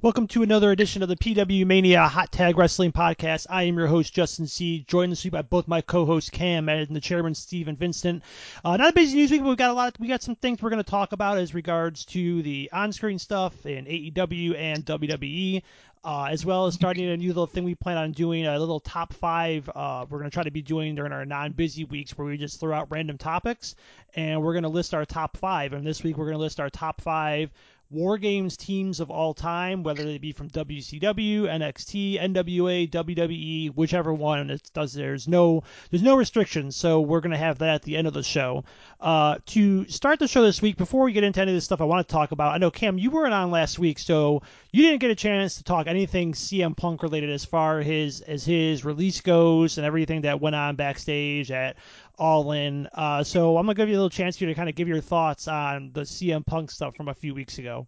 Welcome to another edition of the PWMania Hot Tag Wrestling Podcast. I am your host, Justin C. Joined this week by both my co-hosts Cam and the chairman Steven Vincent. Uh, not a busy news week, but we've got a lot. Of, we got some things we're going to talk about as regards to the on-screen stuff in AEW and WWE. Uh, as well as starting a new little thing we plan on doing, a little top five. Uh, we're going to try to be doing during our non-busy weeks where we just throw out random topics, and we're going to list our top five. And this week we're going to list our top five War Games teams of all time, whether they be from WCW, NXT, NWA, WWE, whichever one. It does. There's no there's no restrictions, so we're gonna have that at the end of the show. Uh, to start the show this week, before we get into any of this stuff, I want to talk about. I know Cam, you weren't on last week, so you didn't get a chance to talk anything CM Punk related as far as as his release goes and everything that went on backstage at all in. Uh, so I'm gonna give you a little chance here to kind of give your thoughts on the CM Punk stuff from a few weeks ago.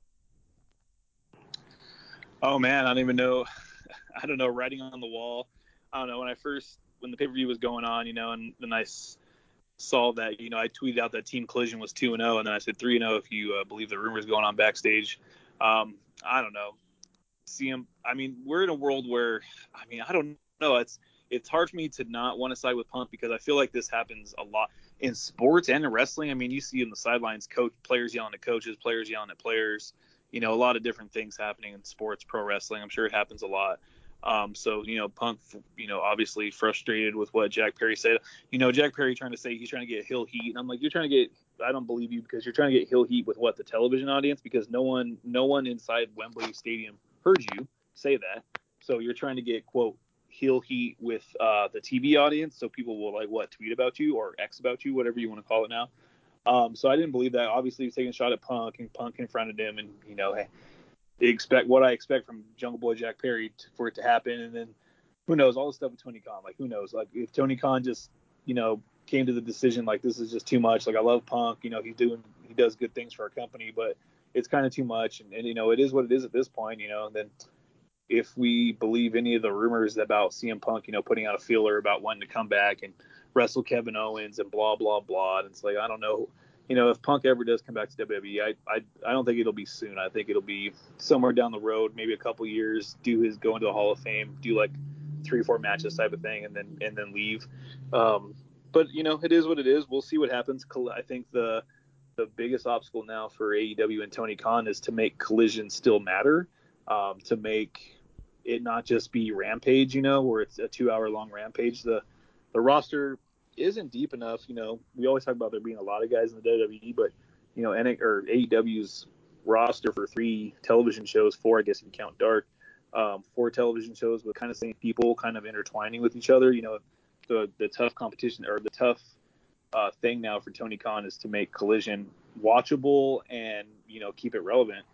Oh man, I don't even know. I don't know. Writing on the wall. I don't know. When I first when the pay per view was going on, you know, and then I saw that, you know, I tweeted out that Team Collision was two and zero, and then I said three and zero if you uh, believe the rumors going on backstage. Um, I don't know. CM. I mean, we're in a world where, I mean, I don't know. It's it's hard for me to not want to side with Punk because I feel like this happens a lot in sports and in wrestling. I mean, you see in the sidelines, coach players yelling at coaches, players yelling at players. You know, a lot of different things happening in sports, pro wrestling. I'm sure it happens a lot. Um, so you know, Punk, you know, obviously frustrated with what Jack Perry said. You know, Jack Perry trying to say he's trying to get heel heat, and I'm like, you're trying to get. I don't believe you because you're trying to get heel heat with what the television audience because no one, no one inside Wembley Stadium heard you say that. So you're trying to get quote heel heat with uh, the TV audience, so people will like what tweet about you or X about you, whatever you want to call it now. Um, so I didn't believe that. Obviously, he was taking a shot at Punk, and Punk confronted him, and you know, hey, expect what I expect from Jungle Boy Jack Perry for it to happen, and then who knows all the stuff with Tony Khan. Like who knows? Like if Tony Khan just you know came to the decision like this is just too much. Like I love Punk, you know, he's doing he does good things for our company, but it's kind of too much, and, and you know it is what it is at this point, you know. And then if we believe any of the rumors about CM Punk, you know, putting out a feeler about wanting to come back and wrestle Kevin Owens and blah blah blah. And it's like I don't know, you know, if Punk ever does come back to WWE, I I, I don't think it'll be soon. I think it'll be somewhere down the road, maybe a couple years. Do his go into the Hall of Fame, do like three four matches type of thing, and then and then leave. Um, but you know, it is what it is. We'll see what happens. I think the the biggest obstacle now for AEW and Tony Khan is to make Collision still matter, um, to make it not just be Rampage, you know, where it's a two hour long Rampage. The the roster isn't deep enough. You know, we always talk about there being a lot of guys in the WWE, but you know, NX, or AEW's roster for three television shows, four I guess if you count Dark, um, four television shows with kind of same people, kind of intertwining with each other. You know, the the tough competition or the tough uh, thing now for Tony Khan is to make Collision watchable and you know keep it relevant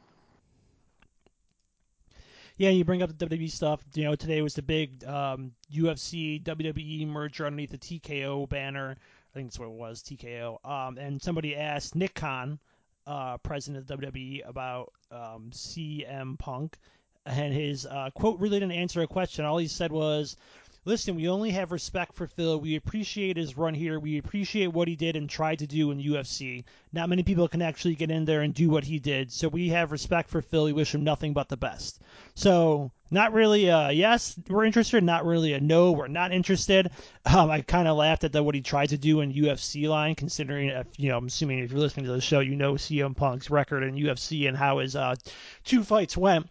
yeah, you bring up the WWE stuff. You know, today was the big um, UFC WWE merger underneath the TKO banner. I think that's what it was, TKO. Um, and somebody asked Nick Khan, uh, president of WWE, about um, CM Punk, and his uh, quote really didn't answer a question. All he said was, listen, we only have respect for Phil. We appreciate his run here. We appreciate what he did and tried to do in UFC. Not many people can actually get in there and do what he did. So we have respect for Phil. We wish him nothing but the best. So not really a yes, we're interested. Not really a no, we're not interested. Um, I kind of laughed at the, what he tried to do in UFC line, considering if you know, I'm assuming if you're listening to the show, you know CM Punk's record in UFC and how his uh, two fights went.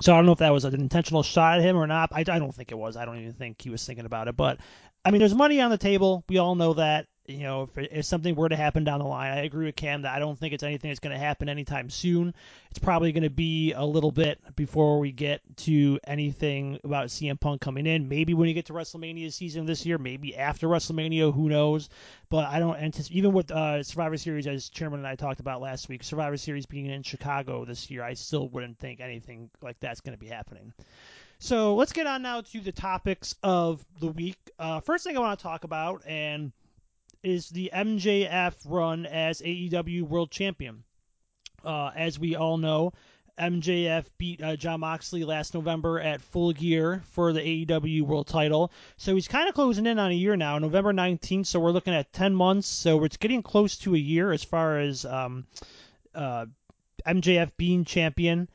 So I don't know if that was an intentional shot at him or not. I, I don't think it was. I don't even think he was thinking about it. But I mean, there's money on the table. We all know that you know, if, if something were to happen down the line, I agree with Cam that I don't think it's anything that's going to happen anytime soon. It's probably going to be a little bit before we get to anything about CM Punk coming in. Maybe when you get to WrestleMania season this year, maybe after WrestleMania, who knows? But I don't anticipate, even with uh, Survivor Series, as Chairman and I talked about last week, Survivor Series being in Chicago this year, I still wouldn't think anything like that's going to be happening. So let's get on now to the topics of the week. Uh, first thing I want to talk about, and is the MJF run as AEW World Champion. Uh, as we all know, MJF beat uh, Jon Moxley last November at Full Gear for the AEW World Title. So he's kind of closing in on a year now, November 19th. So we're looking at 10 months. So it's getting close to a year as far as um, uh, MJF being champion.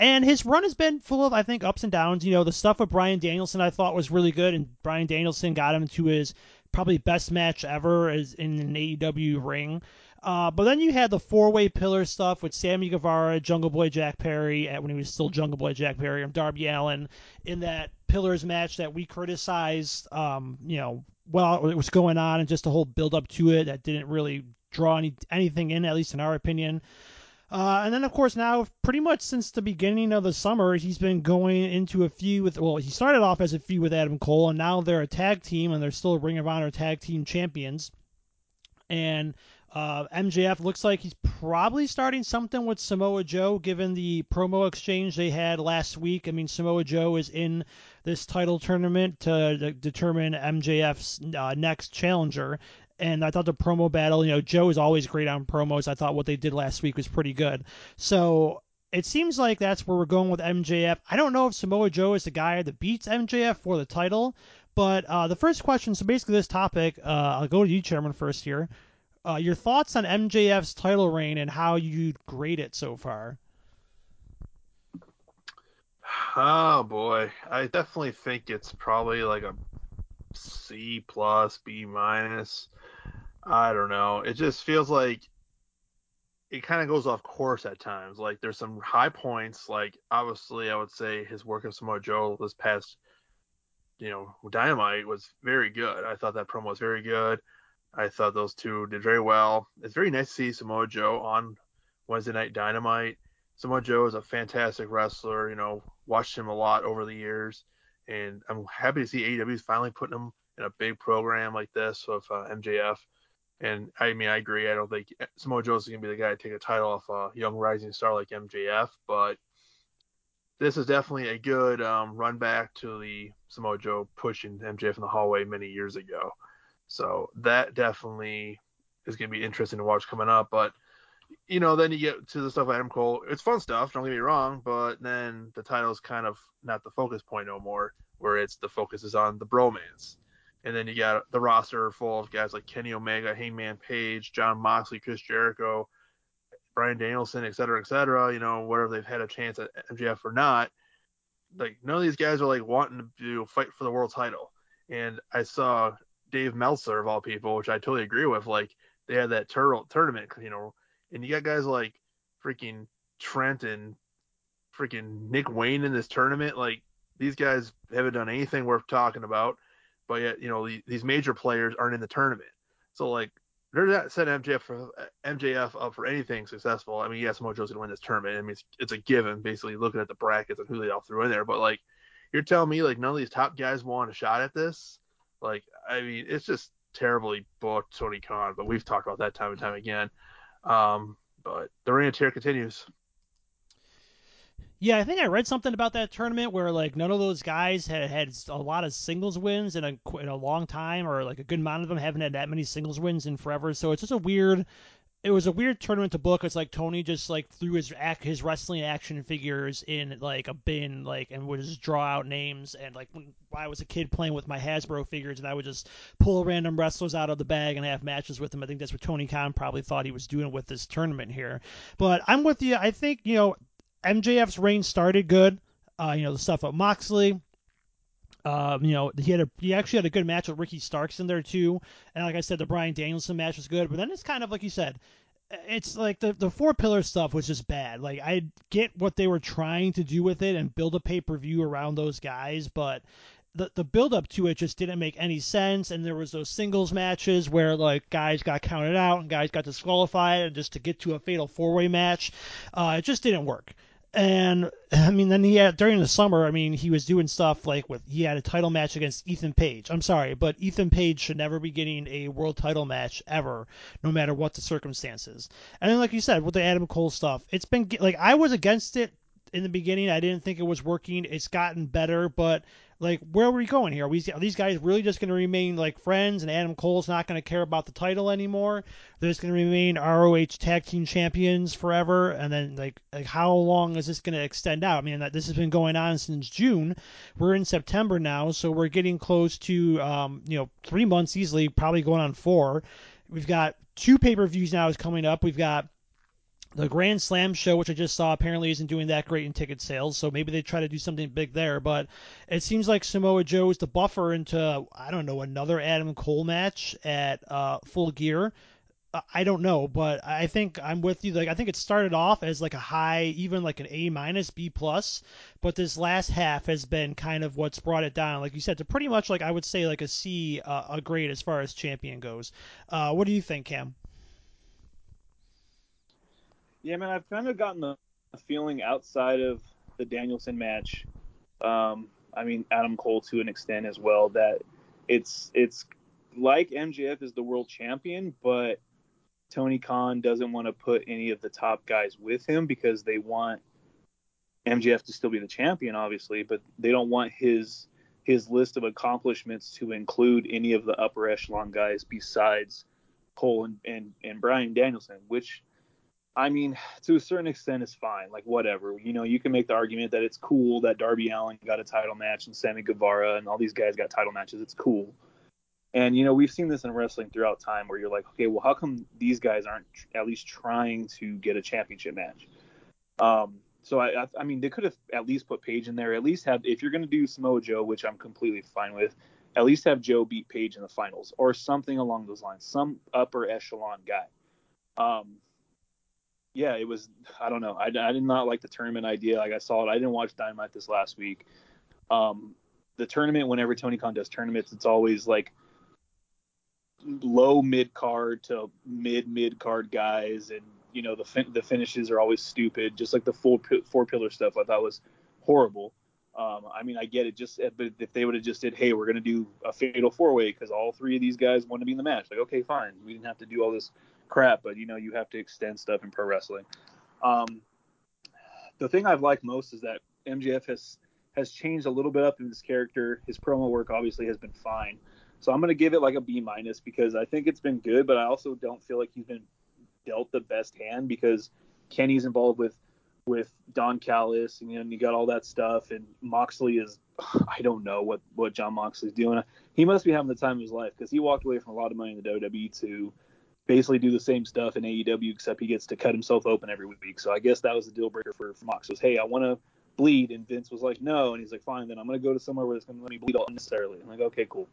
And his run has been full of, I think, ups and downs. You know, the stuff with Bryan Danielson I thought was really good, and Bryan Danielson got him to his probably best match ever is in an AEW ring. Uh, but then you had the four-way pillar stuff with Sammy Guevara, Jungle Boy Jack Perry, at, when he was still Jungle Boy Jack Perry, and Darby Allin in that pillars match that we criticized. Um, you know, well, it was going on, and just the whole build-up to it that didn't really draw any anything in, at least in our opinion. Uh, and then, of course, now pretty much since the beginning of the summer, he's been going into a feud with. Well, he started off as a feud with Adam Cole, and now they're a tag team, and they're still Ring of Honor tag team champions. And uh, MJF looks like he's probably starting something with Samoa Joe, given the promo exchange they had last week. I mean, Samoa Joe is in this title tournament to, determine MJF's uh, next challenger, and I thought the promo battle, you know, Joe is always great on promos. I thought what they did last week was pretty good. So it seems like that's where we're going with MJF. I don't know if Samoa Joe is the guy that beats MJF for the title, but uh, the first question, so basically this topic, uh, I'll go to you, Chairman, first here. Uh, your thoughts on MJF's title reign and how you'd grade it so far? Oh boy, I definitely think it's probably like a C plus, B minus. I don't know. It just feels like it kind of goes off course at times. Like there's some high points. Like obviously, I would say his work of Samoa Joe this past, you know, Dynamite was very good. I thought that promo was very good. I thought those two did very well. It's very nice to see Samoa Joe on Wednesday Night Dynamite. Samoa Joe is a fantastic wrestler. You know, watched him a lot over the years, and I'm happy to see AEW is finally putting him in a big program like this with uh, MJF. And I mean, I agree. I don't think Samoa Joe is going to be the guy to take a title off a young rising star like MJF, but this is definitely a good um, run back to the Samoa Joe pushing MJF in the hallway many years ago. So that definitely is going to be interesting to watch coming up. But you know, then you get to the stuff Adam Cole. It's fun stuff. Don't get me wrong, but then the title's kind of not the focus point no more. Where it's the focus is on the bromance. And then you got the roster full of guys like Kenny Omega, Hangman Page, Jon Moxley, Chris Jericho, Bryan Danielson, et cetera, et cetera. You know, whether they've had a chance at MJF or not, like none of these guys are like wanting to fight for the world title. And I saw Dave Meltzer of all people, which I totally agree with. Like they had that tur- tournament, you know, and you got guys like freaking Trent and freaking Nick Wayne in this tournament. Like these guys haven't done anything worth talking about but yet you know these major players aren't in the tournament. So like they're not setting MJF for MJF up for anything successful. I mean, yes, Mojo's gonna win this tournament. I mean, it's, it's a given basically looking at the brackets and who they all threw in there. But like you're telling me like none of these top guys want a shot at this? Like I mean, it's just terribly booked Tony Khan. But we've talked about that time and time again. Um, but the reign of terror continues. Yeah, I think I read something about that tournament where like none of those guys had had a lot of singles wins in a in a long time, or like a good amount of them haven't had that many singles wins in forever. So it's just a weird. It was a weird tournament to book. It's like Tony just like threw his act, his wrestling action figures in like a bin, like and would just draw out names. And like when I was a kid playing with my Hasbro figures, and I would just pull random wrestlers out of the bag and have matches with them. I think that's what Tony Khan probably thought he was doing with this tournament here. But I'm with you. I think you know MJF's reign started good. Uh, you know the stuff with Moxley. Um, you know he had a he actually had a good match with Ricky Starks in there too. And like I said, the Bryan Danielson match was good. But then it's kind of like you said, it's like the the four pillar stuff was just bad. Like I get what they were trying to do with it and build a pay per view around those guys, but the the build up to it just didn't make any sense. And there was those singles matches where like guys got counted out and guys got disqualified and just to get to a fatal four way match. Uh, it just didn't work and I mean, then he had during the summer. I mean, he was doing stuff like with he had a title match against Ethan Page. I'm sorry, but Ethan Page should never be getting a world title match ever, no matter what the circumstances. And then, like you said, with the Adam Cole stuff, it's been like I was against it in the beginning. I didn't think it was working. It's gotten better, but like where are we going here? Are, we, are these guys really just going to remain like friends and Adam Cole's not going to care about the title anymore? They're just going to remain ROH tag team champions forever and then like like how long is this going to extend out? I mean that this has been going on since June. We're in September now, so we're getting close to um, you know, 3 months easily, probably going on 4. We've got two pay-per-views now is coming up. We've got the Grand Slam show, which I just saw, apparently isn't doing that great in ticket sales. So maybe they try to do something big there. But it seems like Samoa Joe is the buffer into I don't know another Adam Cole match at uh, Full Gear. I don't know, but I think I'm with you. Like I think it started off as like a high, even like an A minus, B plus, but this last half has been kind of what's brought it down. Like you said, to pretty much like I would say like a C, uh, a grade as far as champion goes. Uh, what do you think, Cam? Yeah, man, I've kind of gotten the feeling outside of the Danielson match. Um, I mean, Adam Cole to an extent as well that it's it's like MJF is the world champion, but Tony Khan doesn't want to put any of the top guys with him because they want MJF to still be the champion, obviously, but they don't want his his list of accomplishments to include any of the upper echelon guys besides Cole and, and, and Bryan Danielson, which I mean, to a certain extent it's fine. Like whatever. You know, you can make the argument that it's cool that Darby Allin got a title match and Sammy Guevara and all these guys got title matches. It's cool. And you know, we've seen this in wrestling throughout time where you're like, okay, well, how come these guys aren't at least trying to get a championship match? Um, so I, I, I mean, they could have at least put Page in there. At least have, if you're going to do Samoa Joe, which I'm completely fine with, at least have Joe beat Page in the finals or something along those lines, some upper echelon guy. Um, yeah, it was. I don't know. I, I did not like the tournament idea. Like I saw it. I didn't watch Dynamite this last week. Um, the tournament, whenever Tony Khan does tournaments, it's always like low mid card to mid mid card guys, and you know the fin- the finishes are always stupid. Just like the full p- four pillar stuff, I thought was horrible. Um, I mean, I get it. Just but if they would have just said, "Hey, we're gonna do a fatal four way because all three of these guys want to be in the match," like, okay, fine. We didn't have to do all this crap, but you know, you have to extend stuff in pro wrestling. Um, the thing I've liked most is that MJF has has changed a little bit up in his character. His promo work obviously has been fine. So I'm going to give it like a B minus because I think it's been good, but I also don't feel like he's been dealt the best hand because Kenny's involved with with Don Callis and you know you got all that stuff and Moxley is I don't know what what Jon Moxley's doing. He must be having the time of his life because he walked away from a lot of money in the WWE to basically do the same stuff in AEW except he gets to cut himself open every week. So I guess that was the deal breaker for, for Mox was hey I want to bleed and Vince was like no and he's like fine then I'm gonna go to somewhere where it's gonna let me bleed all unnecessarily. I'm like okay cool.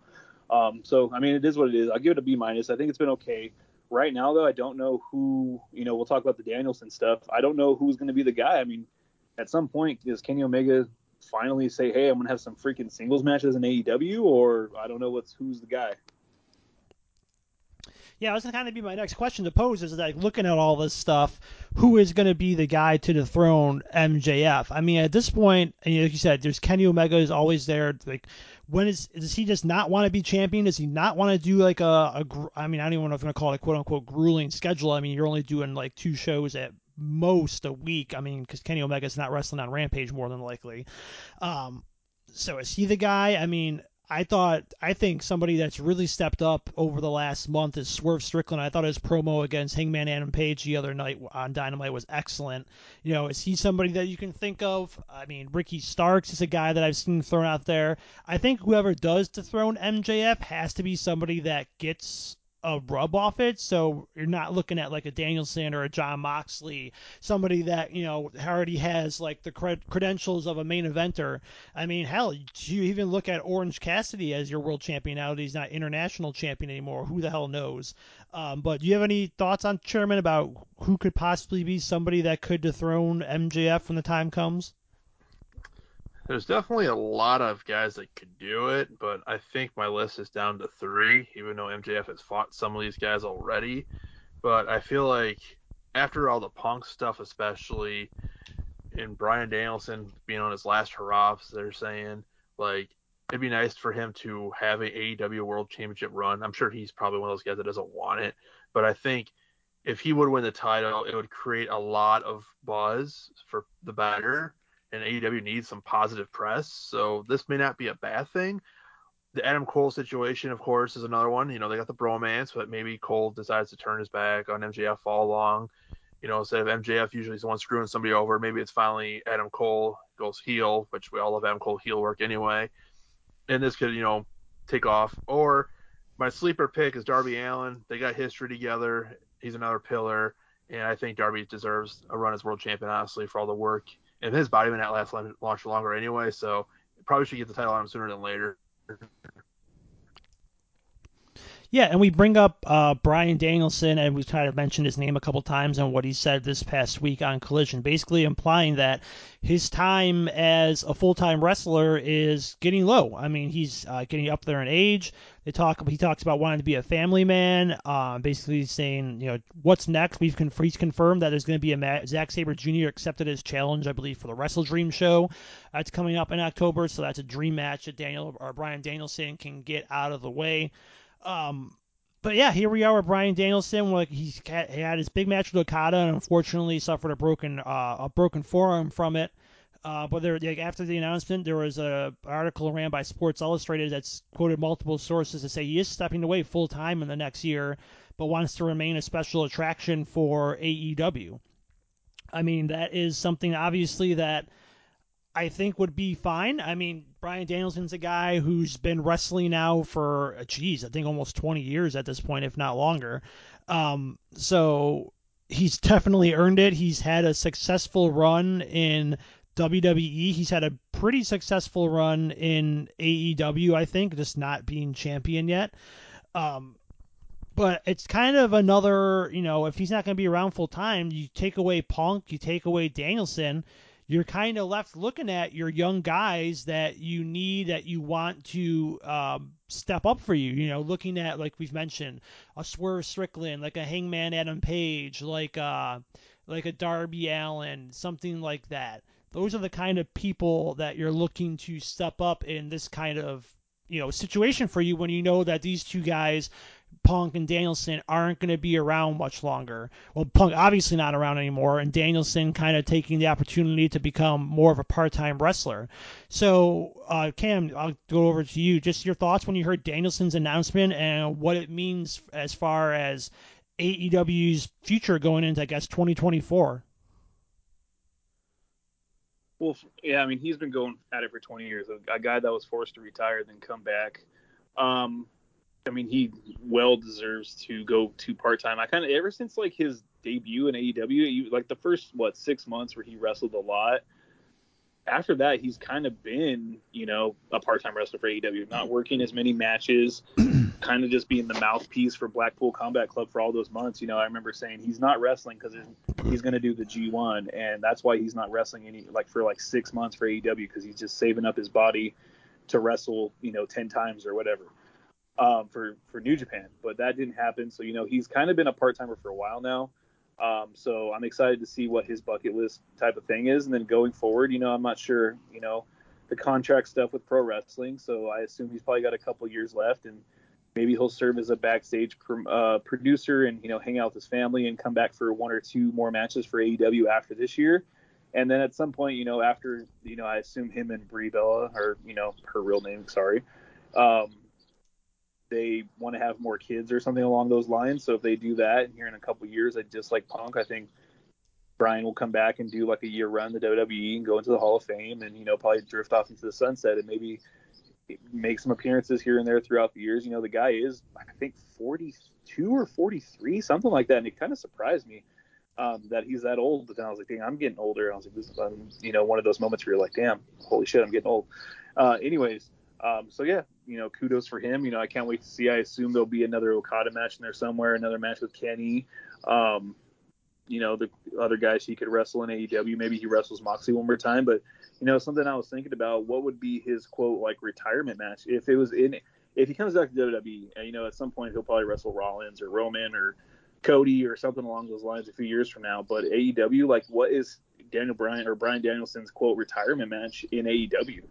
Um, so I mean, it is what it is. I'll give it a B minus. I think it's been okay. Right now, though, I don't know who. You know, we'll talk about the Danielson stuff. I don't know who's going to be the guy. I mean, at some point, does Kenny Omega finally say, "Hey, I'm to have some freaking singles matches in AEW," or I don't know what's who's the guy. Yeah, that was kind of be my next question to pose is like looking at all this stuff, who is going to be the guy to dethrone MJF? I mean, at this point, and like you said, there's Kenny Omega is always there. Like, when is does he just not want to be champion? Does he not want to do like a, a I mean, I don't even know if I'm going to call it a quote unquote grueling schedule. I mean, you're only doing like two shows at most a week. I mean, because Kenny Omega's not wrestling on Rampage more than likely. Um, so is he the guy? I mean, I thought I think somebody that's really stepped up over the last month is Swerve Strickland. I thought his promo against Hangman Adam Page the other night on Dynamite was excellent. You know, is he somebody that you can think of? I mean, Ricky Starks is a guy that I've seen thrown out there. I think whoever does dethrone MJF has to be somebody that gets a rub off it. So you're not looking at like a Danielson or a Jon Moxley, somebody that you know already has like the cred- credentials of a main eventer. I mean, hell, do you even look at Orange Cassidy as your world champion now that he's not international champion anymore. Who the hell knows? Um, but do you have any thoughts on Chairman about who could possibly be somebody that could dethrone MJF when the time comes? There's definitely a lot of guys that could do it, but I think my list is down to three, even though MJF has fought some of these guys already. But I feel like after all the punk stuff, especially, and Bryan Danielson being on his last hurrah, they're saying, like, it'd be nice for him to have a AEW World Championship run. I'm sure he's probably one of those guys that doesn't want it, but I think if he would win the title, it would create a lot of buzz for the better and AEW needs some positive press. So this may not be a bad thing. The Adam Cole situation, of course, is another one. You know, they got the bromance, but maybe Cole decides to turn his back on MJF all along. You know, instead of MJF usually is the one screwing somebody over, maybe it's finally Adam Cole goes heel, which we all love Adam Cole heel work anyway. And this could, you know, take off. Or my sleeper pick is Darby Allin. They got history together. He's another pillar and I think Darby deserves a run as world champion, honestly, for all the work. And his body been at last launch longer anyway, so probably should get the title on him sooner than later. Yeah, and we bring up uh, Bryan Danielson, and we've kind of mentioned his name a couple times on what he said this past week on Collision, basically implying that his time as a full-time wrestler is getting low. I mean, he's uh, getting up there in age. They talk. He talks about wanting to be a family man. Uh, basically saying, you know, what's next. We've conf- he's confirmed that there's going to be a ma- Zack Sabre Jr. accepted his challenge, I believe, for the Wrestle Dream show. That's coming up in October, so that's a dream match that Daniel or Bryan Danielson can get out of the way. Um, but yeah, here we are with Bryan Danielson. Like he had his big match with Okada, and unfortunately suffered a broken uh, a broken forearm from it. Uh, but there, like, after the announcement, there was a article ran by Sports Illustrated that's quoted multiple sources to say he is stepping away full time in the next year, but wants to remain a special attraction for AEW. I mean, that is something obviously that I think would be fine. I mean, Bryan Danielson's a guy who's been wrestling now for, geez, I think almost 20 years at this point, if not longer. Um, so he's definitely earned it. He's had a successful run in WWE. He's had a pretty successful run in AEW, I think, just not being champion yet. Um, but it's kind of another, you know, if he's not going to be around full time, you take away Punk, you take away Danielson you're kind of left looking at your young guys that you need that you want to um, step up for you. You know, looking at like we've mentioned a Swerve Strickland, like a Hangman Adam Page, like uh, like a Darby Allin, something like that. Those are the kind of people that you're looking to step up in this kind of you know situation for you when you know that these two guys Punk and Danielson aren't going to be around much longer. Well, Punk obviously not around anymore, and Danielson kind of taking the opportunity to become more of a part-time wrestler. So, uh, Cam, I'll go over to you. Just your thoughts when you heard Danielson's announcement and what it means as far as AEW's future going into, I guess, 2024. Well, yeah, I mean, he's been going at it for 20 years. A, a guy that was forced to retire, then come back. Um, I mean, he well deserves to go to part time. I kind of ever since like his debut in AEW, like the first what six months where he wrestled a lot. After that, he's kind of been, you know, a part-time wrestler for AEW, not working as many matches, kind of just being the mouthpiece for Blackpool Combat Club for all those months. You know, I remember saying he's not wrestling because he's going to do the G1, and that's why he's not wrestling any like for like six months for AEW because he's just saving up his body to wrestle, you know, ten times or whatever um, for for New Japan, but that didn't happen. So you know he's kind of been a part timer for a while now. Um, so I'm excited to see what his bucket list type of thing is, and then going forward, you know, I'm not sure, you know, the contract stuff with pro wrestling. So I assume he's probably got a couple years left, and maybe he'll serve as a backstage uh, producer and you know hang out with his family and come back for one or two more matches for AEW after this year. And then at some point, you know, after you know, I assume him and Brie Bella, or you know, her real name, sorry, um, they want to have more kids or something along those lines. So if they do that here in a couple years, I just like Punk, I think Bryan will come back and do like a year run the WWE and go into the Hall of Fame and you know probably drift off into the sunset and maybe make some appearances here and there throughout the years. You know the guy is I think 42 or 43, something like that, and it kind of surprised me. Um, that he's that old, but then I was like, dang, I'm getting older. I was like, this is, um, you know, one of those moments where you're like, damn, holy shit, I'm getting old. Uh, anyways, um, so yeah, you know, kudos for him. You know, I can't wait to see. I assume there'll be another Okada match in there somewhere, another match with Kenny. Um, you know, the other guys he could wrestle in AEW. Maybe he wrestles Moxley one more time. But you know, something I was thinking about: what would be his quote like retirement match if it was in? If he comes back to WWE, you know, at some point he'll probably wrestle Rollins or Roman or Cody or something along those lines a few years from now. But AEW, like, what is Daniel Bryan or Bryan Danielson's quote retirement match in AEW?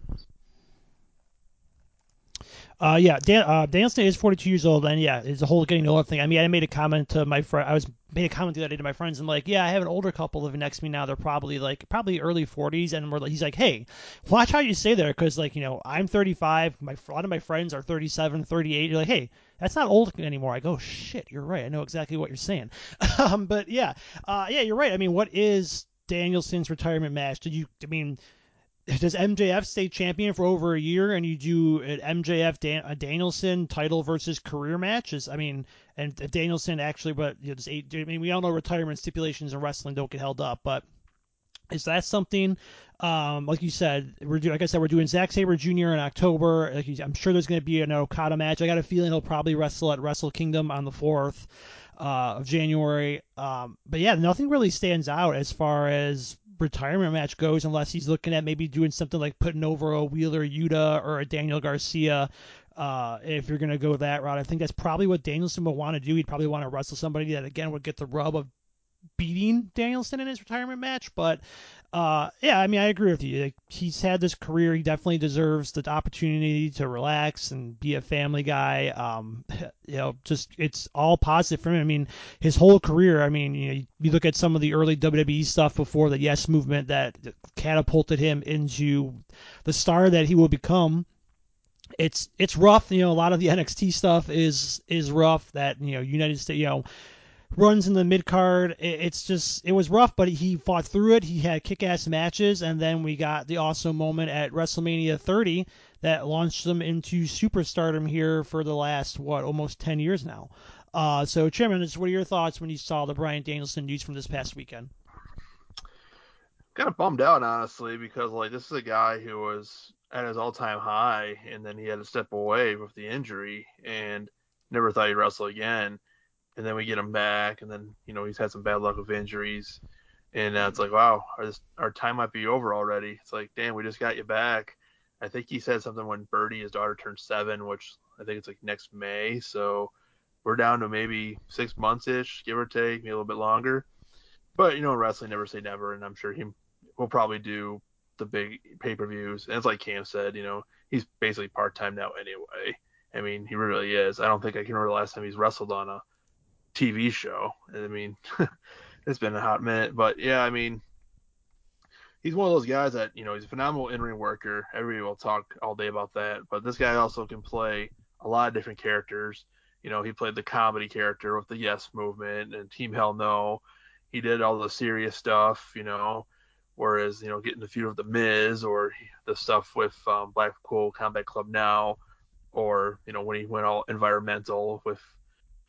Uh, yeah, Dan, uh, Danielson is 42 years old, and yeah, it's a whole getting older thing. I mean, I made a comment to my friend. I was made a comment the other day to my friends, and like, yeah, I have an older couple living next to me now. They're probably like probably early 40s, and we're like, he's like, hey, watch how you say there, because like you know, I'm 35. My a lot of my friends are 37, 38. You're like, hey, that's not old anymore. I go, shit, you're right. I know exactly what you're saying. um, but yeah, uh, yeah, you're right. I mean, what is Danielson's retirement match? Did you? I mean does MJF stay champion for over a year and you do an MJF Dan- Danielson title versus career matches? I mean, and Danielson actually, but you know, eight, I mean, we all know retirement stipulations in wrestling don't get held up, but is that something? Um, like you said, we're doing, like I said, we're doing Zack Sabre Jr. in October. Like I'm sure there's going to be an Okada match. I got a feeling he'll probably wrestle at Wrestle Kingdom on the fourth uh, of January. Um, but yeah, nothing really stands out as far as retirement match goes, unless he's looking at maybe doing something like putting over a Wheeler Yuta or a Daniel Garcia. Uh, if you're going to go that route, I think that's probably what Danielson would want to do. He'd probably want to wrestle somebody that again would get the rub of beating Danielson in his retirement match. But uh, yeah, I mean, I agree with you. Like, he's had this career. He definitely deserves the opportunity to relax and be a family guy. Um, you know, just it's all positive for him. I mean, his whole career. I mean, you, know, you look at some of the early WWE stuff before the Yes movement that catapulted him into the star that he will become it's it's rough. You know, a lot of the NXT stuff is is rough. That you know, United States, you know, runs in the mid card. It's just it was rough, but he fought through it. He had kick ass matches, and then we got the awesome moment at WrestleMania 30 that launched him into superstardom here for the last what almost 10 years now. Uh, so, Chairman, what are your thoughts when you saw the Bryan Danielson news from this past weekend? Kind of bummed out, honestly, because like this is a guy who was at his all-time high, and then he had to step away with the injury, and never thought he'd wrestle again and then we get him back, and then you know he's had some bad luck with injuries, and uh, it's like wow, our, our time might be over already. It's like damn, we just got you back. I think he said something when Birdie, his daughter, turned seven, which I think it's like next May. So we're down to maybe six months ish, give or take, maybe a little bit longer. But you know, wrestling never say never, and I'm sure he will probably do the big pay per views. And it's like Cam said, you know, he's basically part time now anyway. I mean, he really is. I don't think I can remember the last time he's wrestled on a TV show. I mean, it's been a hot minute, but yeah, I mean, he's one of those guys that you know he's a phenomenal in-ring worker. Everybody will talk all day about that, but this guy also can play a lot of different characters. You know, he played the comedy character with the Yes Movement and Team Hell No. He did all the serious stuff, you know, whereas you know getting the feud of the Miz or the stuff with um, Blackpool Combat Club now, or you know when he went all environmental with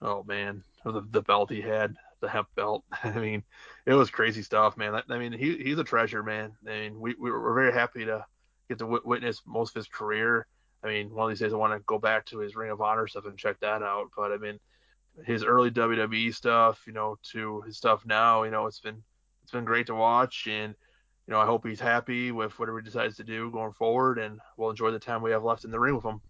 oh man, the, the belt he had, the hemp belt. I mean, it was crazy stuff, man. I, I mean, he he's a treasure, man. I mean, we, we were very happy to get to w- witness most of his career. I mean, one of these days I want to go back to his Ring of Honor stuff and check that out. But I mean, his early WWE stuff, you know, to his stuff now, you know, it's been it's been great to watch, and you know, I hope he's happy with whatever he decides to do going forward, and we'll enjoy the time we have left in the ring with him.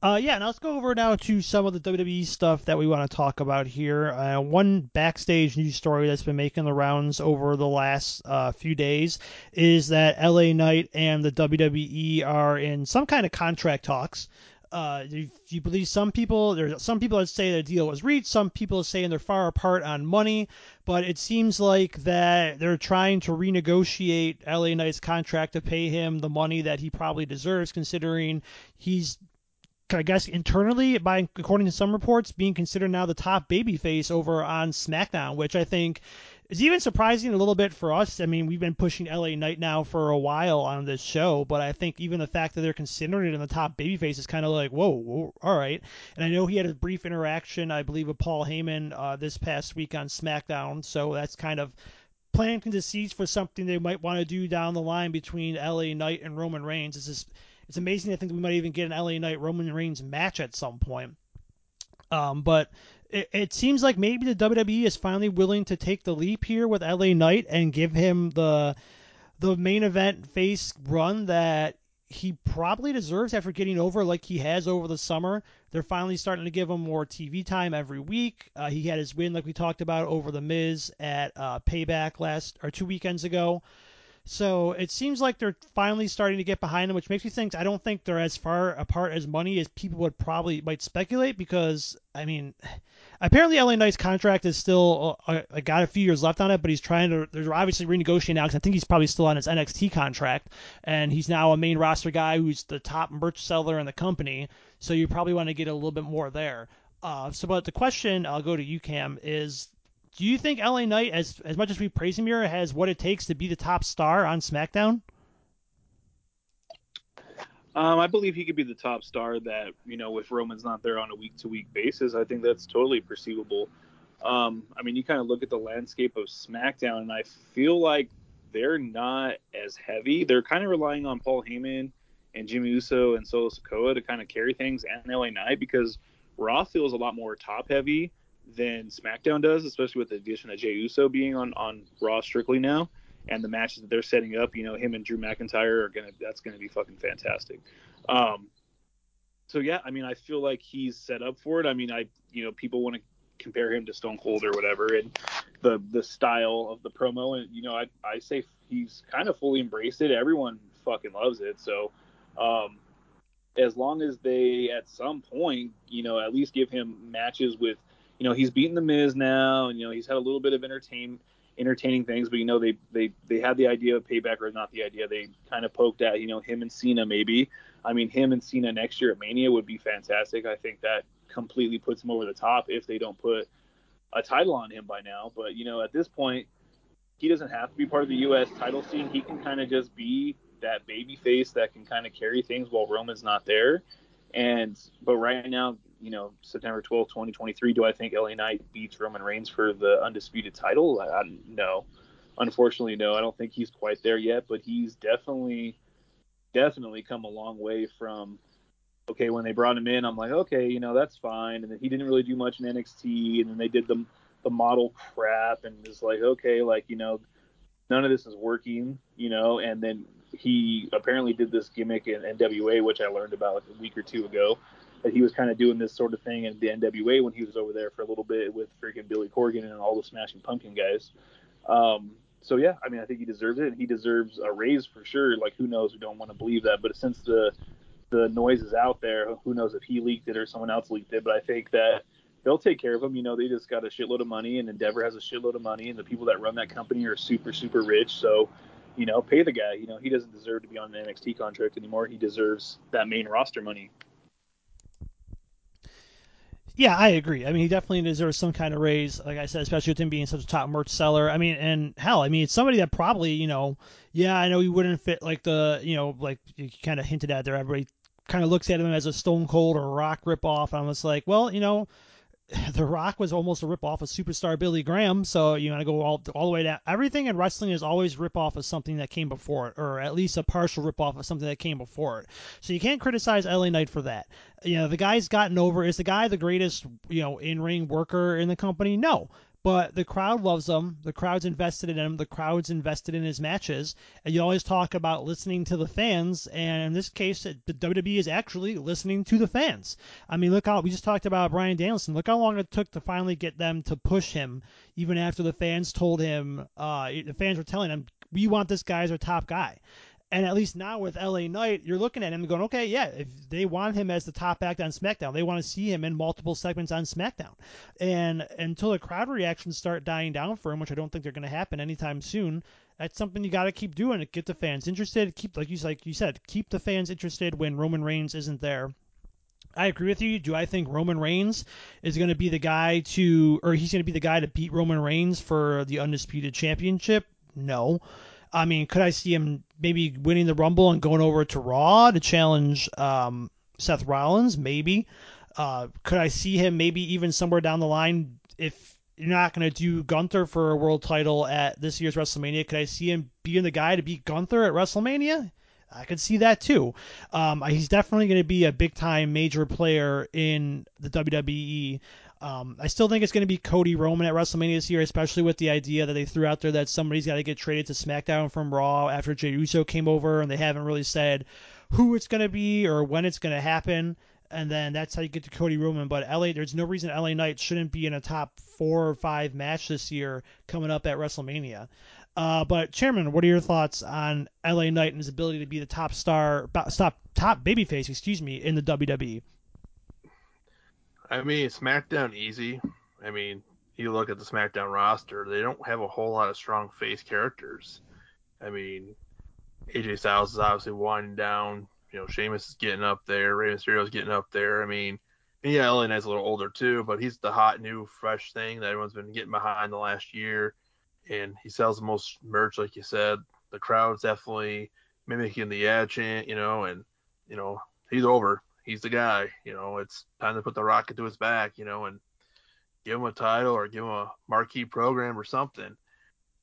Uh, yeah, now let's go over now to some of the WWE stuff that we want to talk about here. Uh, one backstage news story that's been making the rounds over the last uh, few days is that LA Knight and the WWE are in some kind of contract talks. Uh, you, you believe some people there's some people that say the deal was reached some people are saying they're far apart on money but it seems like that they're trying to renegotiate la knight's contract to pay him the money that he probably deserves considering he's I guess internally, by according to some reports, being considered now the top babyface over on SmackDown, which I think is even surprising a little bit for us. I mean, we've been pushing LA Knight now for a while on this show, but I think even the fact that they're considering it in the top babyface is kind of like, whoa, whoa, all right. And I know he had a brief interaction, I believe, with Paul Heyman uh, this past week on SmackDown, so that's kind of planting the seeds for something they might want to do down the line between LA Knight and Roman Reigns. This is it's amazing to think we might even get an LA Knight Roman Reigns match at some point. Um, but it, it, seems like maybe the WWE is finally willing to take the leap here with LA Knight and give him the the main event face run that he probably deserves after getting over like he has over the summer. They're finally starting to give him more TV time every week. Uh, he had his win, like we talked about, over the Miz at uh, Payback last or two weekends ago. So it seems like they're finally starting to get behind them, which makes me think I don't think they're as far apart as money as people would probably might speculate. Because I mean, apparently LA Knight's contract is still uh, uh, got a few years left on it, but he's trying to. They're obviously renegotiating now because I think he's probably still on his NXT contract, and he's now a main roster guy who's the top merch seller in the company. So you probably want to get a little bit more there. Uh, so, but the question I'll go to you, Cam, is do you think LA Knight, as as much as we praise him here, has what it takes to be the top star on SmackDown? Um, I believe he could be the top star that, you know, if Roman's not there on a week to week basis, I think that's totally perceivable. Um, I mean, you kind of look at the landscape of SmackDown, and I feel like they're not as heavy. They're kind of relying on Paul Heyman and Jimmy Uso and Solo Sikoa to kind of carry things and LA Knight because Raw feels a lot more top heavy than SmackDown does, especially with the addition of Jey Uso being on, on Raw strictly now and the matches that they're setting up. You know, him and Drew McIntyre are gonna that's gonna be fucking fantastic. Um, so yeah, I mean, I feel like he's set up for it. I mean, I you know people want to compare him to Stone Cold or whatever, and the the style of the promo, and you know, I I say he's kind of fully embraced it. Everyone fucking loves it. So. Um, as long as they at some point, you know, at least give him matches with, you know, he's beaten the Miz now, and you know he's had a little bit of entertain entertaining things, but you know they they they had the idea of payback or not the idea. They kind of poked at you know him and Cena maybe. I mean him and Cena next year at Mania would be fantastic. I think that completely puts him over the top if they don't put a title on him by now. But you know at this point he doesn't have to be part of the U.S. title scene. He can kind of just be that baby face that can kind of carry things while Roman's not there. And but right now, you know, September 12th, 2023, do I think LA Knight beats Roman Reigns for the undisputed title? I, I, no. Unfortunately, no. I don't think he's quite there yet, but he's definitely definitely come a long way from okay, when they brought him in, I'm like, okay, you know, that's fine. And then he didn't really do much in NXT, and then they did the the model crap, and it's like, okay, like you know, none of this is working, you know. And then he apparently did this gimmick in NWA, which I learned about like a week or two ago, that he was kind of doing this sort of thing in the NWA when he was over there for a little bit with freaking Billy Corgan and all the Smashing Pumpkin guys. Um, so yeah, I mean, I think he deserves it. and He deserves a raise for sure. Like, who knows? We don't want to believe that, but since the the noise is out there, who knows if he leaked it or someone else leaked it? But I think that they'll take care of him. You know, they just got a shitload of money, and Endeavor has a shitload of money, and the people that run that company are super, super rich. So, you know, pay the guy. You know, he doesn't deserve to be on an NXT contract anymore. He deserves that main roster money. Yeah, I agree. I mean, he definitely deserves some kind of raise, like I said, especially with him being such a top merch seller. I mean, and hell, I mean, it's somebody that probably, you know, yeah, I know he wouldn't fit like the, you know, like you kind of hinted at there. Everybody kind of looks at him as a Stone Cold or Rock ripoff. I'm just like, well, you know, The Rock was almost a ripoff of superstar Billy Graham, so you want to go all, all the way down. Everything in wrestling is always ripoff of something that came before it, or at least a partial ripoff of something that came before it. So you can't criticize LA Knight for that. You know, the guy's gotten over. Is the guy the greatest, you know, in ring worker in the company? No. But the crowd loves him. The crowd's invested in him. The crowd's invested in his matches. And you always talk about listening to the fans. And in this case, the WWE is actually listening to the fans. I mean, look how we just talked about Bryan Danielson. Look how long it took to finally get them to push him, even after the fans told him, uh, the fans were telling him, we want this guy as our top guy. And at least now with LA Knight, you're looking at him going, okay, yeah, if they want him as the top act on SmackDown, they want to see him in multiple segments on SmackDown. And until the crowd reactions start dying down for him, which I don't think they're going to happen anytime soon, that's something you got to keep doing to get the fans interested. Keep, like you like you said, keep the fans interested when Roman Reigns isn't there. I agree with you. Do I think Roman Reigns is going to be the guy to, or he's going to be the guy to beat Roman Reigns for the undisputed championship? No. I mean, could I see him maybe winning the Rumble and going over to Raw to challenge um, Seth Rollins? Maybe. Uh, could I see him maybe even somewhere down the line if you're not going to do Gunther for a world title at this year's WrestleMania? Could I see him being the guy to beat Gunther at WrestleMania? I could see that too. Um, he's definitely going to be a big time major player in the WWE. Um, I still think it's going to be Cody Roman at WrestleMania this year, especially with the idea that they threw out there that somebody's got to get traded to SmackDown from Raw after Jey Uso came over, and they haven't really said who it's going to be or when it's going to happen. And then that's how you get to Cody Roman. But LA, there's no reason LA Knight shouldn't be in a top four or five match this year coming up at WrestleMania. Uh, but Chairman, what are your thoughts on LA Knight and his ability to be the top star, top top babyface, excuse me, in the WWE? I mean, SmackDown easy. I mean, you look at the SmackDown roster, they don't have a whole lot of strong face characters. I mean, AJ Styles is obviously winding down. You know, Sheamus is getting up there. Rey Mysterio's getting up there. I mean, yeah, LA Knight's a little older too, but he's the hot new fresh thing that everyone's been getting behind the last year, and he sells the most merch, like you said. The crowd's definitely mimicking the yeah chant, you know, and you know he's over. He's the guy. You know, it's time to put the rocket to his back, you know, and give him a title or give him a marquee program or something.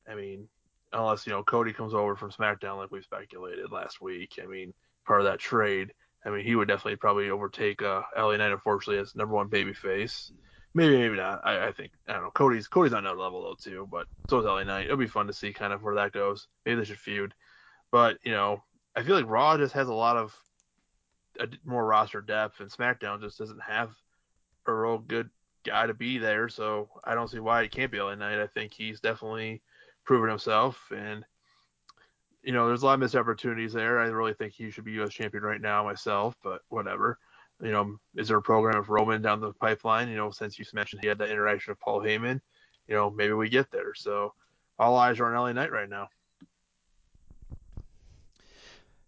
I mean, unless you know Cody comes over from SmackDown like we speculated last week. I mean, part of that trade. I mean, he would definitely probably overtake uh, LA Knight, unfortunately, as number one babyface. Maybe, maybe not. I, I think I don't know. Cody's Cody's on that level though too, but so is LA Knight. It'll be fun to see kind of where that goes. Maybe they should feud. But you know, I feel like Raw just has a lot of a, more roster depth, and SmackDown just doesn't have a real good guy to be there. So I don't see why it can't be LA Knight. I think he's definitely proven himself, and you know, there's a lot of missed opportunities there. I really think he should be U.S. champion right now myself, but whatever. You know, is there a program of Roman down the pipeline? You know, since you mentioned he had that interaction with Paul Heyman, you know, maybe we get there. So all eyes are on LA Knight right now.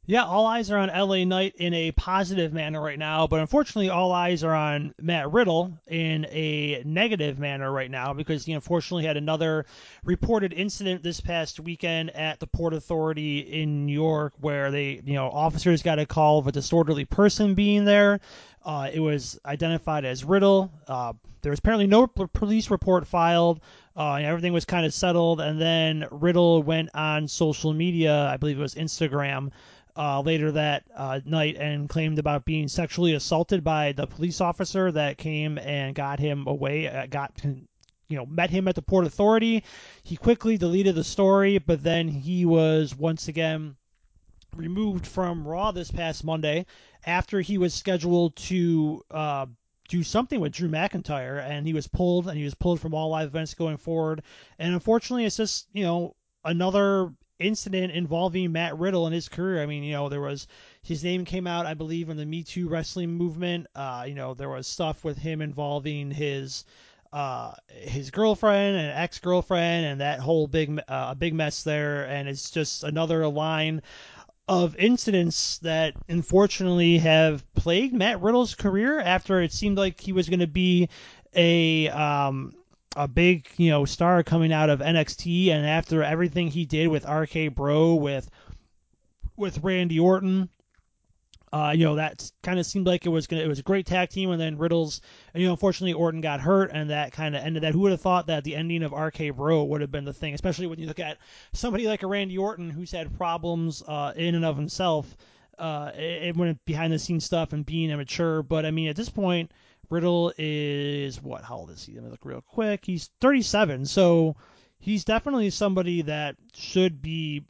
Yeah, all eyes are on LA Knight in a positive manner right now, but unfortunately, all eyes are on Matt Riddle in a negative manner right now because he unfortunately had another reported incident this past weekend at the Port Authority in New York where they, you know, officers got a call of a disorderly person being there. Uh, it was identified as Riddle. Uh, there was apparently no police report filed. Uh, and everything was kind of settled, and then Riddle went on social media, I believe it was Instagram, uh, later that uh, night and claimed about being sexually assaulted by the police officer that came and got him away, uh, got you know met him at the port authority. He quickly deleted the story, but then he was once again removed from Raw this past Monday after he was scheduled to uh, do something with Drew McIntyre, and he was pulled, and he was pulled from all live events going forward. And unfortunately, it's just you know another incident involving Matt Riddle and his career. I mean, you know, there was his name came out, I believe, in the Me Too wrestling movement. Uh, you know, there was stuff with him involving his uh, his girlfriend and ex girlfriend, and that whole big uh, big mess there. And it's just another line of incidents that unfortunately have plagued Matt Riddle's career after it seemed like he was going to be a um, a big you know star coming out of NXT, and after everything he did with RK Bro, with with Randy Orton, uh, you know that kind of seemed like it was gonna it was a great tag team, and then Riddles, and, you know, unfortunately Orton got hurt, and that kind of ended that. Who would have thought that the ending of RK Bro would have been the thing, especially when you look at somebody like a Randy Orton who's had problems uh, in and of himself, uh, it, it went behind the scenes stuff and being immature. But I mean, at this point, Riddle is what? How old is he? Let me look real quick. He's 37, so he's definitely somebody that should be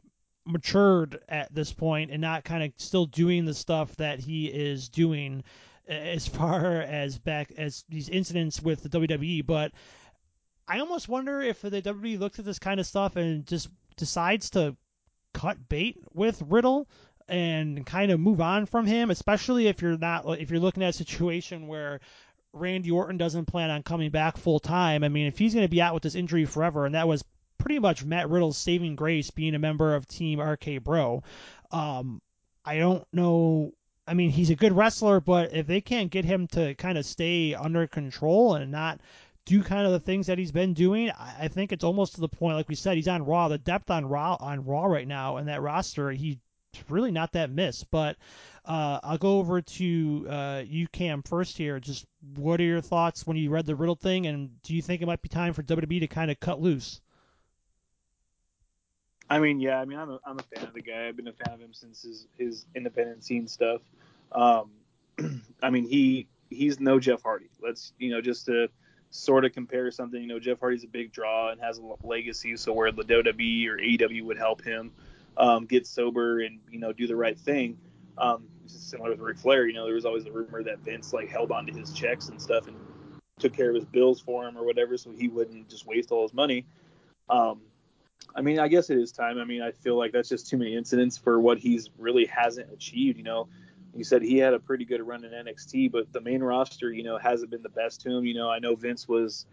matured at this point and not kind of still doing the stuff that he is doing as far as back as these incidents with the WWE. But I almost wonder if the WWE looks at this kind of stuff and just decides to cut bait with Riddle and kind of move on from him, especially if you're not if you're looking at a situation where Randy Orton doesn't plan on coming back full time. I mean, if he's going to be out with this injury forever, and that was pretty much Matt Riddle's saving grace being a member of Team RK Bro, um, I don't know. I mean, he's a good wrestler, but if they can't get him to kind of stay under control and not do kind of the things that he's been doing, I think it's almost to the point, like we said, he's on Raw. The depth on Raw on Raw right now and that roster, he's really not that miss. But uh, I'll go over to uh, you, Cam, first here. Just what are your thoughts when you read the Riddle thing, and do you think it might be time for WWE to kind of cut loose? I mean, yeah, I mean, I'm a, I'm a fan of the guy. I've been a fan of him since his, his independent scene stuff. Um, I mean, he he's no Jeff Hardy. Let's you know just to sort of compare something. You know, Jeff Hardy's a big draw and has a legacy, so where the WWE or AEW would help him um, get sober and you know do the right thing. Um, similar with Ric Flair, you know, there was always a rumor that Vince like held onto his checks and stuff and took care of his bills for him or whatever, so he wouldn't just waste all his money. Um, I mean, I guess it is time. I mean, I feel like that's just too many incidents for what he's really hasn't achieved. You know, you said he had a pretty good run in NXT, but the main roster, you know, hasn't been the best to him. You know, I know Vince was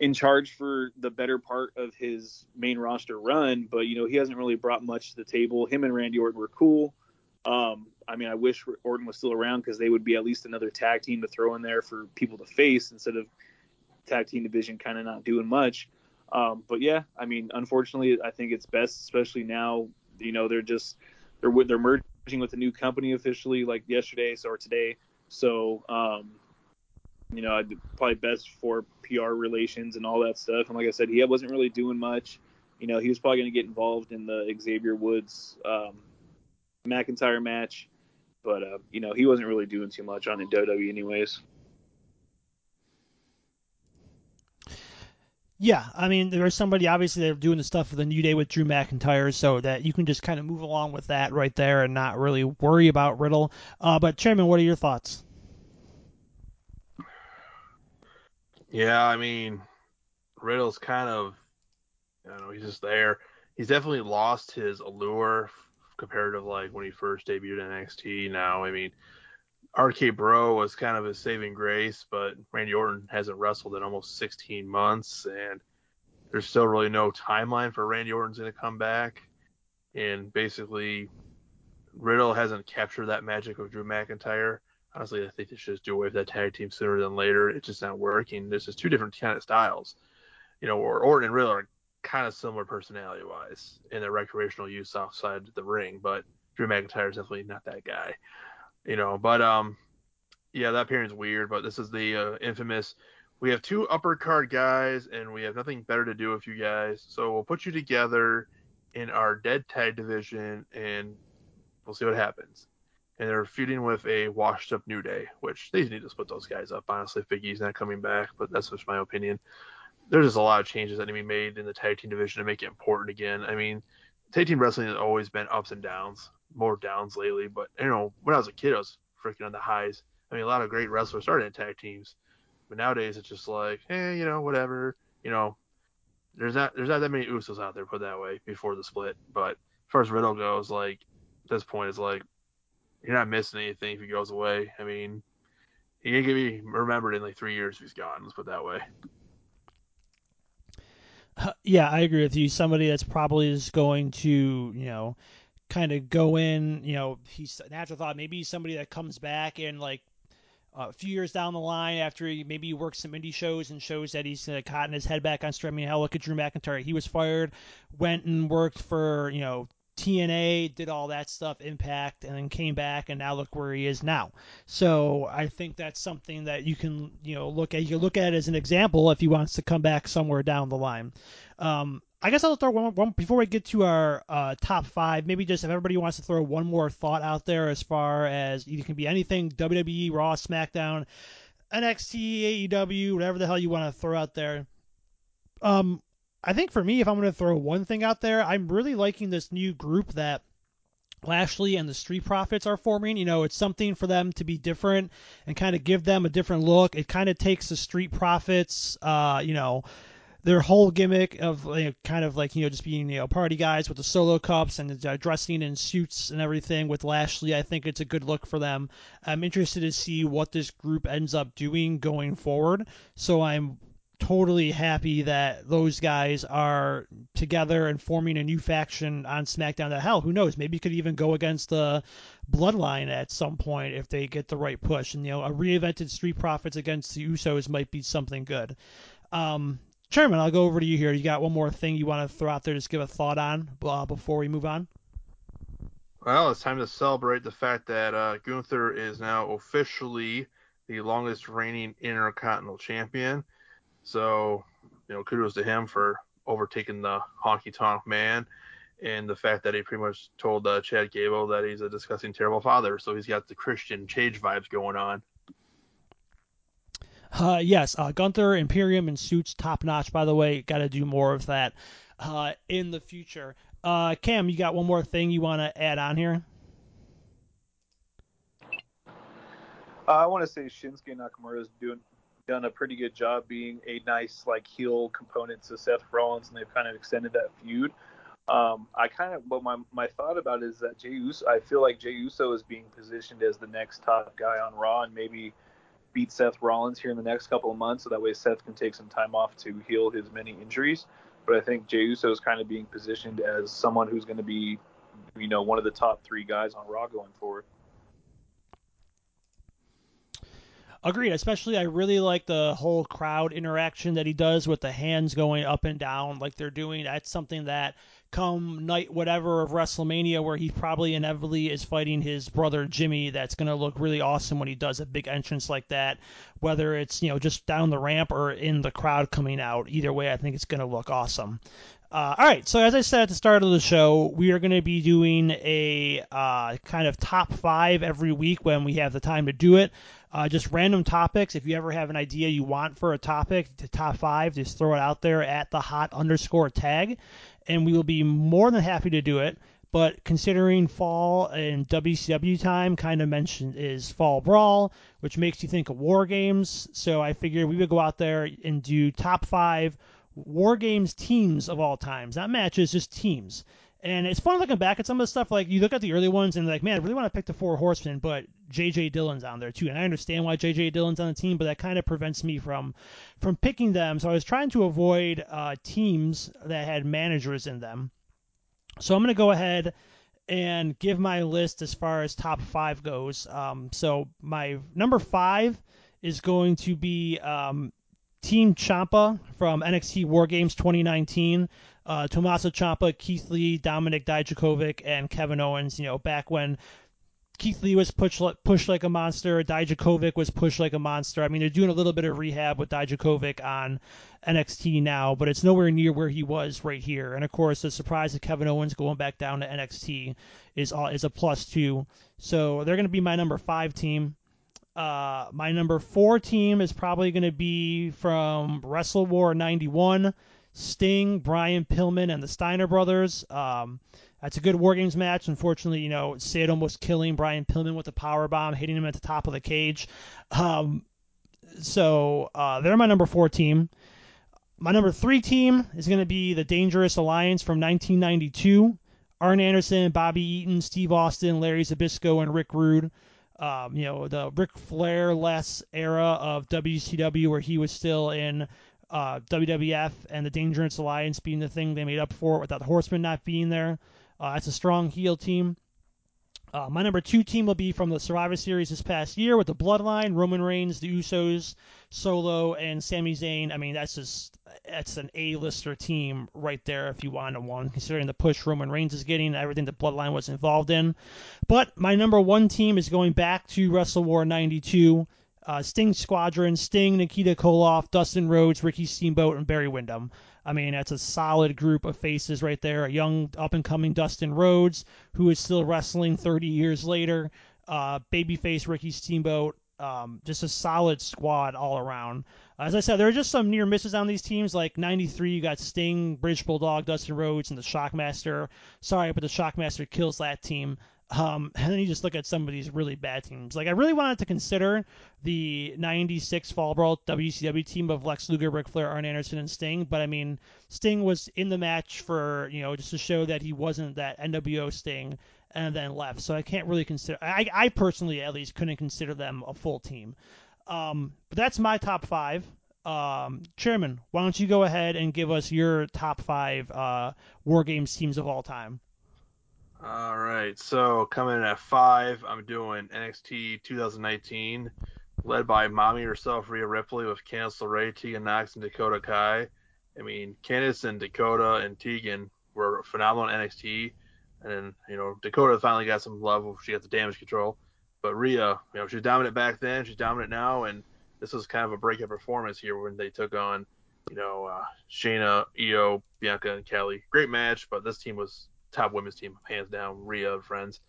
in charge for the better part of his main roster run, but you know, he hasn't really brought much to the table. Him and Randy Orton were cool. Um, I mean, I wish Orton was still around because they would be at least another tag team to throw in there for people to face instead of tag team division kind of not doing much. Um, but yeah, I mean, unfortunately, I think it's best, especially now. You know, they're just they're they're merging with a new company officially, like yesterday or today. So, um, you know, probably best for PR relations and all that stuff. And like I said, he wasn't really doing much. You know, he was probably going to get involved in the Xavier Woods um, McIntyre match, but uh, you know, he wasn't really doing too much on the WWE anyways. Yeah, I mean, there's somebody obviously they're doing the stuff for the New Day with Drew McIntyre, so that you can just kind of move along with that right there and not really worry about Riddle. Uh, but Chairman, what are your thoughts? Yeah, I mean, Riddle's kind of, I don't know, he's just there. He's definitely lost his allure compared to like when he first debuted in NXT. Now, I mean, RK Bro was kind of his saving grace, but Randy Orton hasn't wrestled in almost 16 months, and there's still really no timeline for Randy Orton's going to come back. And basically, Riddle hasn't captured that magic of Drew McIntyre. Honestly, I think they should just do away with that tag team sooner than later. It's just not working. There's just two different kind of styles. You know, or Orton and Riddle are kind of similar personality wise in their recreational use outside the ring, but Drew McIntyre is definitely not that guy you know. But um, yeah, that appearance weird. But this is the uh, infamous. We have two upper card guys, and we have nothing better to do with you guys. So we'll put you together in our dead tag division, and we'll see what happens. And they're feuding with a washed up New Day, which they need to split those guys up. Honestly, Big E's not coming back, but that's just my opinion. There's just a lot of changes that need to be made in the tag team division to make it important again. I mean, tag team wrestling has always been ups and downs more downs lately. But you know, when I was a kid, I was freaking on the highs. I mean, a lot of great wrestlers started in tag teams, but nowadays it's just like, hey, you know, whatever. You know, there's not there's not that many Usos out there, put that way, before the split. But as far as Riddle goes, like at this point, it's like you're not missing anything if he goes away. I mean, he ain't gonna be remembered in like three years if he's gone. Let's put that way. Yeah, I agree with you. Somebody that's probably is going to, you know, kind of go in. You know, he's an afterthought. maybe somebody that comes back and like uh, a few years down the line after he maybe he works some indie shows and shows that he's uh, caught his head back on streaming. Hell, look at Drew McIntyre. He was fired, went and worked for you know TNA, did all that stuff, Impact, and then came back, and now look where he is now. So I think that's something that you can, you know, look at. You can look at it as an example if he wants to come back somewhere down the line. Um, I guess I'll throw one, one before we get to our uh, top five. Maybe just if everybody wants to throw one more thought out there as far as it can be anything WWE, Raw, SmackDown, NXT, AEW, whatever the hell you want to throw out there. Um, I think for me, if I'm going to throw one thing out there, I'm really liking this new group that Lashley and the Street Profits are forming. You know, it's something for them to be different and kind of give them a different look. It kind of takes the Street Profits, uh, you know their whole gimmick of you know, kind of like you know just being you know party guys with the solo cups and uh, dressing in suits and everything with Lashley. I think it's a good look for them. I'm interested to see what this group ends up doing going forward. So I'm totally happy that those guys are together and forming a new faction on SmackDown. That hell, who knows? Maybe could even go against the Bloodline at some point if they get the right push. And you know, a reinvented Street Profits against the Usos might be something good. Um, Chairman, I'll go over to you here. You got one more thing you want to throw out there, just give a thought on uh, before we move on? Well, it's time to celebrate the fact that uh, Gunther is now officially the longest reigning Intercontinental Champion. So, you know, kudos to him for overtaking the Honky Tonk Man and the fact that he pretty much told uh, Chad Gable that he's a disgusting, terrible father. So he's got the Christian Cage vibes going on. Uh, yes, uh, Gunther, Imperium, and suits top notch. By the way, got to do more of that uh, in the future. Uh, Cam, you got one more thing you want to add on here? Uh, I want to say Shinsuke Nakamura is doing done a pretty good job being a nice like heel component to Seth Rollins, and they've kind of extended that feud. Um, I kind of, but my, my thought about it is that Jey Uso, I feel like Jey Uso is being positioned as the next top guy on Raw, and maybe beat Seth Rollins here in the next couple of months, so that way Seth can take some time off to heal his many injuries. But I think Jey Uso is kind of being positioned as someone who's going to be, you know, one of the top three guys on Raw going forward. Agreed. Especially, I really like the whole crowd interaction that he does with the hands going up and down like they're doing. That's something that come night whatever of WrestleMania, where he probably inevitably is fighting his brother Jimmy. That's going to look really awesome when he does a big entrance like that. Whether it's you know just down the ramp or in the crowd coming out, either way, I think it's going to look awesome. Uh, all right, so as I said at the start of the show, we are going to be doing a uh, kind of top five every week when we have the time to do it. Uh, just random topics. If you ever have an idea you want for a topic, to top five, just throw it out there at the hot underscore tag, and we will be more than happy to do it. But considering fall and WCW time, kind of mentioned is Fall Brawl, which makes you think of War Games. So I figured we would go out there and do top five War Games teams of all times, not matches, just teams. And it's fun looking back at some of the stuff. Like you look at the early ones and like, man, I really want to pick the Four Horsemen, but J.J. Dillon's on there too, and I understand why J.J. Dillon's on the team, but that kind of prevents me from from picking them. So I was trying to avoid uh, teams that had managers in them. So I'm going to go ahead and give my list as far as top five goes. Um, so my number five is going to be um, Team Ciampa from NXT War Games 2019. Uh, Tommaso Ciampa, Keith Lee, Dominic Dijakovic, and Kevin Owens. You know, back when Keith Lee was pushed pushed like a monster, Dijakovic was pushed like a monster. I mean, they're doing a little bit of rehab with Dijakovic on NXT now, but it's nowhere near where he was right here. And of course, the surprise of Kevin Owens going back down to NXT is is a plus two. So they're going to be my number five team. Uh, my number four team is probably going to be from Wrestle War 91. Sting, Brian Pillman, and the Steiner brothers. Um, that's a good War Games match. Unfortunately, you know, Sid almost killing Brian Pillman with a power bomb, hitting him at the top of the cage. Um, so uh, they're my number four team. My number three team is going to be the Dangerous Alliance from 1992. Arn Anderson, Bobby Eaton, Steve Austin, Larry Zbyszko, and Rick Rude um, you know, the Ric Flair less era of WCW where he was still in uh, WWF and the Dangerous Alliance being the thing they made up for without the Horsemen not being there. Uh, a strong heel team. Uh, my number two team will be from the Survivor Series this past year with the Bloodline, Roman Reigns, the Usos, Solo, and Sami Zayn. I mean, that's just that's an A-lister team right there if you want one, considering the push Roman Reigns is getting, everything the Bloodline was involved in. But my number one team is going back to Wrestle War '92. Uh, Sting Squadron, Sting, Nikita Koloff, Dustin Rhodes, Ricky Steamboat, and Barry Windham. I mean, that's a solid group of faces right there. A young, up and coming Dustin Rhodes, who is still wrestling 30 years later. Uh, babyface Ricky Steamboat. Um, just a solid squad all around. As I said, there are just some near misses on these teams. Like 93, you got Sting, British Bulldog, Dustin Rhodes, and the Shockmaster. Sorry, but the Shockmaster kills that team. Um, and then you just look at some of these really bad teams. Like I really wanted to consider the '96 Fall Brawl WCW team of Lex Luger, Ric Flair, Arn Anderson, and Sting. But I mean, Sting was in the match for you know just to show that he wasn't that NWO Sting, and then left. So I can't really consider. I, I personally at least couldn't consider them a full team. Um, but that's my top five. Um, Chairman, why don't you go ahead and give us your top five uh, War Games teams of all time? All right, so coming in at five, I'm doing NXT 2019, led by mommy herself, Rhea Ripley, with Candice LeRae, Tegan Knox, and Dakota Kai. I mean, Candice and Dakota and Tegan were phenomenal in NXT, and then you know Dakota finally got some love. She got the damage control, but Rhea, you know, she's dominant back then, she's dominant now, and this was kind of a breakout performance here when they took on, you know, uh, Shayna, Io, Bianca, and Kelly. Great match, but this team was top women's team, hands down. Rhea and friends.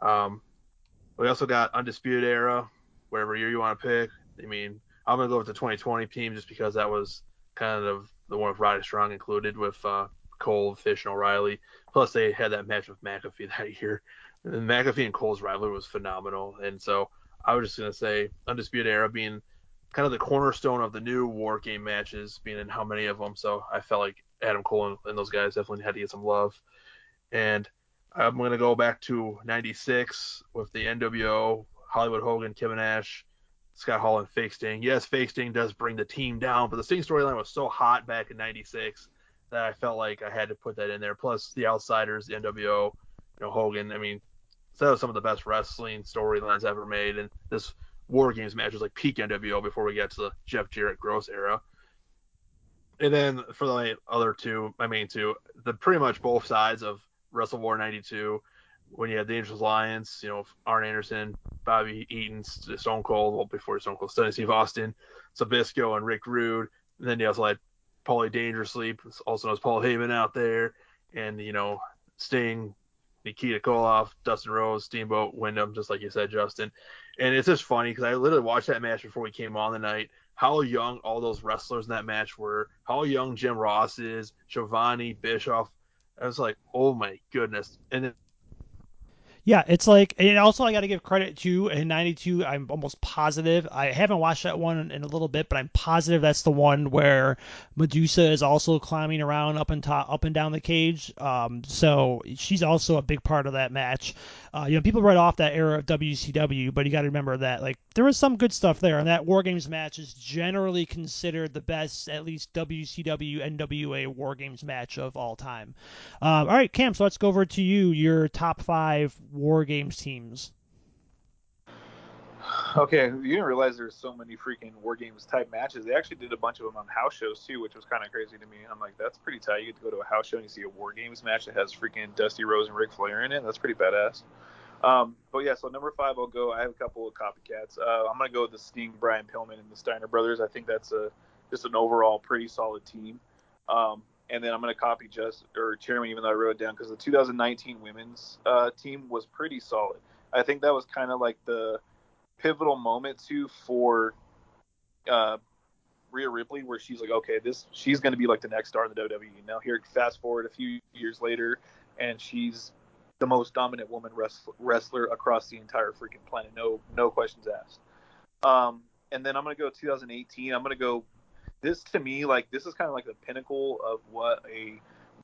Um, we also got Undisputed Era, whatever year you want to pick. I mean, I'm gonna go with the 2020 team just because that was kind of the one with Roddy Strong included with uh, Cole, Fish, and O'Reilly. Plus, they had that match with McAfee that year. And McAfee and Cole's rivalry was phenomenal, and so I was just gonna say Undisputed Era being kind of the cornerstone of the new War Game matches, being in how many of them. So I felt like Adam Cole and, and those guys definitely had to get some love. And I'm going to go back to 96 with the NWO, Hollywood Hogan, Kevin Nash, Scott Hall, and Fake Sting. Yes, Fake Sting does bring the team down, but the Sting storyline was so hot back in 96 that I felt like I had to put that in there. Plus, the Outsiders, the NWO, you know, Hogan. I mean, that was some of the best wrestling storylines ever made. And this War Games match was like peak NWO before we get to the Jeff Jarrett Gross era. And then for the other two, my main two, the pretty much both sides of Wrestle War 92, when you had the Angels Alliance, you know, Arn Anderson, Bobby Eaton, Stone Cold, well, before Stone Cold, Steve Austin, Zbyszko, and Rick Rude. And then you also had Paulie Dangerously, also known as Paul Heyman out there, and, you know, Sting, Nikita Koloff, Dustin Rhodes, Steamboat, Windham, just like you said, Justin. And it's just funny because I literally watched that match before we came on the night. How young all those wrestlers in that match were, how young Jim Ross is, Giovanni, Bischoff. I was like, oh my goodness. And yeah, it's like, and also I got to give credit to in '92. I'm almost positive. I haven't watched that one in a little bit, but I'm positive that's the one where Medusa is also climbing around up and top, up and down the cage. Um, so she's also a big part of that match. Uh, you know, people write off that era of WCW, but you got to remember that like there was some good stuff there, and that War Games match is generally considered the best, at least WCW NWA War Games match of all time. Um, all right, Cam, so let's go over to you. Your top five War Games teams. Okay, you didn't realize there's so many freaking War Games type matches. They actually did a bunch of them on house shows too, which was kind of crazy to me. I'm like, that's pretty tight. You get to go to a house show and you see a War Games match that has freaking Dusty Rhodes and Ric Flair in it. That's pretty badass. Um, but yeah, so number five, I'll go. I have a couple of copycats. Uh, I'm gonna go with the Sting, Brian Pillman, and the Steiner brothers. I think that's a just an overall pretty solid team. Um, and then I'm gonna copy just or Chairman, even though I wrote it down because the 2019 women's uh, team was pretty solid. I think that was kind of like the pivotal moment too for uh, Rhea Ripley, where she's like, okay, this she's going to be like the next star in the WWE. Now here, fast forward a few years later, and she's the most dominant woman wrestler, wrestler across the entire freaking planet. No, no questions asked. Um, and then I'm gonna go 2018. I'm gonna go. This to me, like this is kind of like the pinnacle of what a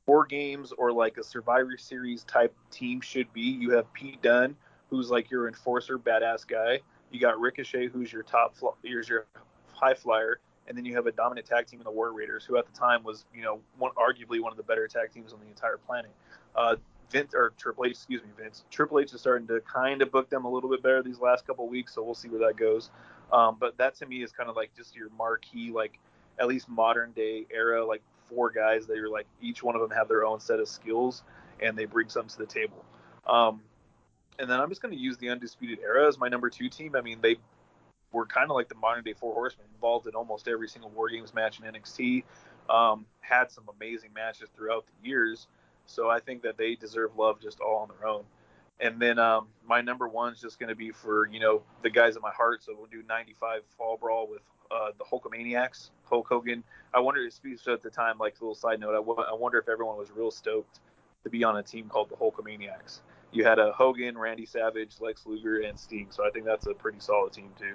war games or like a Survivor Series type team should be. You have Pete Dunne, who's like your enforcer, badass guy. You got Ricochet, who's your top, here's your high flyer, and then you have a dominant tag team in the War Raiders, who at the time was, you know, one, arguably one of the better tag teams on the entire planet. Uh, Vince or Triple H, excuse me, Vince. Triple H is starting to kind of book them a little bit better these last couple weeks, so we'll see where that goes. Um, but that to me is kind of like just your marquee, like at least modern day era, like four guys that you're like each one of them have their own set of skills and they bring some to the table. Um, and then I'm just going to use the Undisputed Era as my number two team. I mean, they were kind of like the modern day Four Horsemen, involved in almost every single War Games match in NXT. Um, had some amazing matches throughout the years. So I think that they deserve love just all on their own. And then um, my number one is just going to be for you know the guys in my heart. So we'll do 95 Fall Brawl with uh, the Hulkamaniacs, Hulk Hogan. I wonder, if at the time, like a little side note, I, w- I wonder if everyone was real stoked to be on a team called the Hulkamaniacs. You had a Hogan, Randy Savage, Lex Luger, and Sting. So I think that's a pretty solid team too.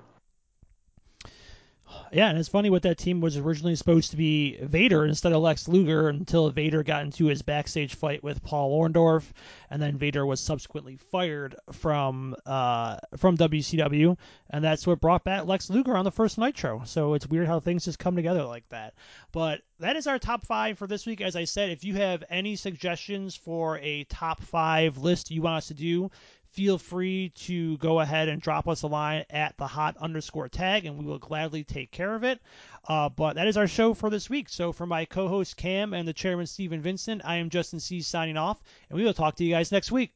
Yeah, and it's funny what that team was originally supposed to be Vader instead of Lex Luger until Vader got into his backstage fight with Paul Orndorff, and then Vader was subsequently fired from uh, from WCW, and that's what brought back Lex Luger on the first Nitro. So it's weird how things just come together like that. But that is our top five for this week. As I said, if you have any suggestions for a top five list you want us to do, feel free to go ahead and drop us a line at the hot underscore tag, and we will gladly take care of it. Uh, but that is our show for this week. So for my co-host Cam and the chairman Steven Vincent, I am Justin C signing off, and we will talk to you guys next week.